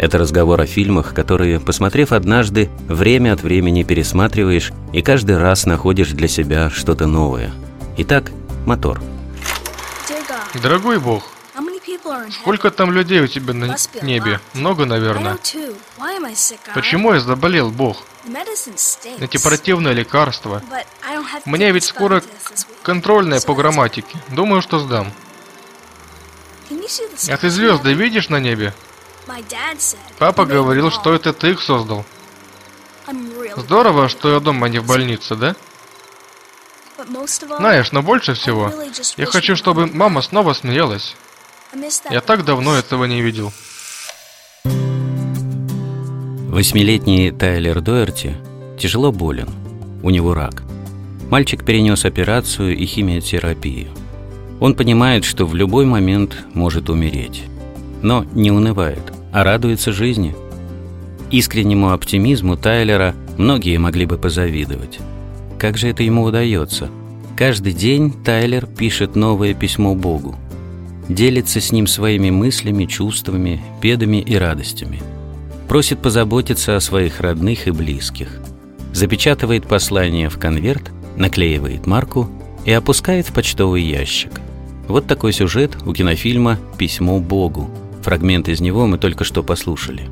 это разговор о фильмах, которые, посмотрев однажды, время от времени пересматриваешь и каждый раз находишь для себя что-то новое. Итак, мотор. Дорогой Бог, сколько там людей у тебя на небе? Много, наверное. Почему я заболел, Бог? Эти противные лекарства. У меня ведь скоро контрольная по грамматике. Думаю, что сдам. А ты звезды видишь на небе? Папа говорил, что это ты их создал. Здорово, что я дома, а не в больнице, да? Знаешь, но больше всего я хочу, чтобы мама снова смеялась. Я так давно этого не видел. Восьмилетний Тайлер Дуэрти тяжело болен. У него рак. Мальчик перенес операцию и химиотерапию. Он понимает, что в любой момент может умереть. Но не унывает – а радуется жизни. Искреннему оптимизму Тайлера многие могли бы позавидовать. Как же это ему удается? Каждый день Тайлер пишет новое письмо Богу. Делится с ним своими мыслями, чувствами, бедами и радостями. Просит позаботиться о своих родных и близких. Запечатывает послание в конверт, наклеивает марку и опускает в почтовый ящик. Вот такой сюжет у кинофильма «Письмо Богу», Фрагмент из него мы только что послушали.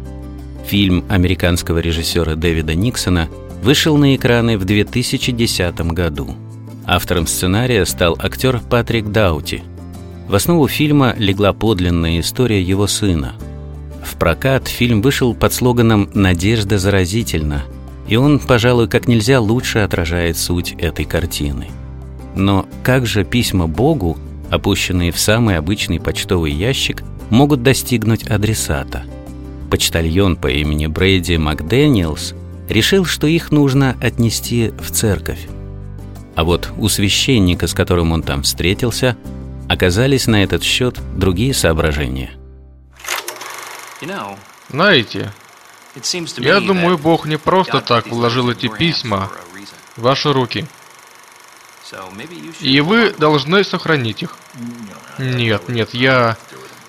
Фильм американского режиссера Дэвида Никсона вышел на экраны в 2010 году. Автором сценария стал актер Патрик Даути. В основу фильма легла подлинная история его сына. В прокат фильм вышел под слоганом «Надежда заразительна», и он, пожалуй, как нельзя лучше отражает суть этой картины. Но как же письма Богу, опущенные в самый обычный почтовый ящик, могут достигнуть адресата. Почтальон по имени Брейди МакДэниелс решил, что их нужно отнести в церковь. А вот у священника, с которым он там встретился, оказались на этот счет другие соображения. Знаете, я думаю, Бог не просто так вложил эти письма в ваши руки. И вы должны сохранить их. Нет, нет, я...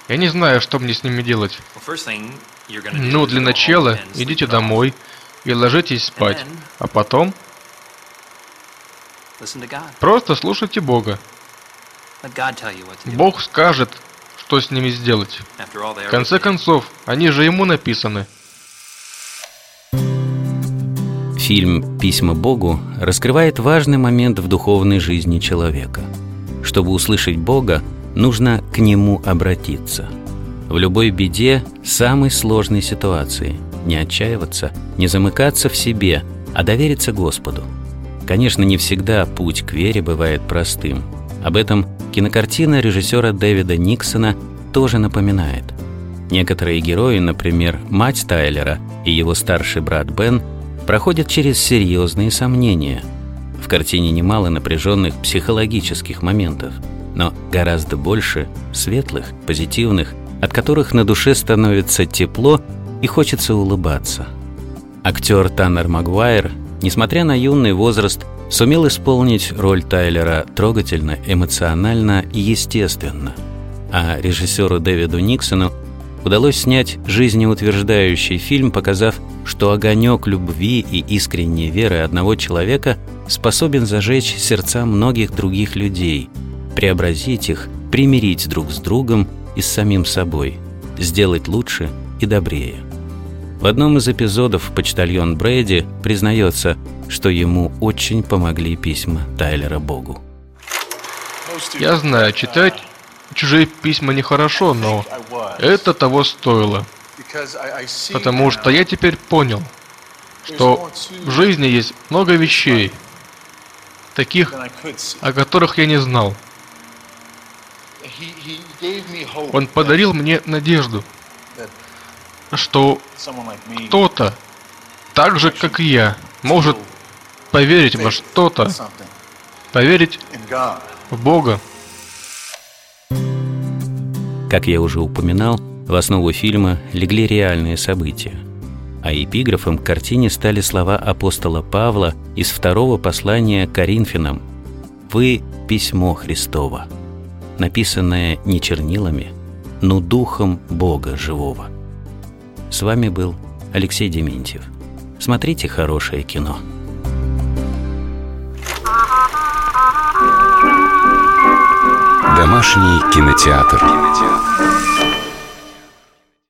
Я не знаю, что мне с ними делать. Ну, для начала, идите домой и ложитесь спать. А потом... Просто слушайте Бога. Бог скажет, что с ними сделать. В конце концов, они же ему написаны. Фильм «Письма Богу» раскрывает важный момент в духовной жизни человека. Чтобы услышать Бога, нужно к нему обратиться. В любой беде, самой сложной ситуации, не отчаиваться, не замыкаться в себе, а довериться Господу. Конечно, не всегда путь к вере бывает простым. Об этом кинокартина режиссера Дэвида Никсона тоже напоминает. Некоторые герои, например, мать Тайлера и его старший брат Бен, проходят через серьезные сомнения. В картине немало напряженных психологических моментов – но гораздо больше светлых, позитивных, от которых на душе становится тепло и хочется улыбаться. Актер Таннер Магуайр, несмотря на юный возраст, сумел исполнить роль Тайлера трогательно, эмоционально и естественно. А режиссеру Дэвиду Никсону удалось снять жизнеутверждающий фильм, показав, что огонек любви и искренней веры одного человека способен зажечь сердца многих других людей – преобразить их, примирить друг с другом и с самим собой, сделать лучше и добрее. В одном из эпизодов почтальон Брэди признается, что ему очень помогли письма Тайлера Богу. Я знаю, читать чужие письма нехорошо, но это того стоило. Потому что я теперь понял, что в жизни есть много вещей, таких, о которых я не знал. Он подарил мне надежду, что кто-то так же, как и я, может поверить во что-то, поверить в Бога. Как я уже упоминал, в основу фильма легли реальные события. А эпиграфом к картине стали слова апостола Павла из второго послания Коринфянам «Вы – письмо Христово, написанное не чернилами, но духом Бога живого». С вами был Алексей Дементьев. Смотрите хорошее кино. Домашний кинотеатр. кинотеатр.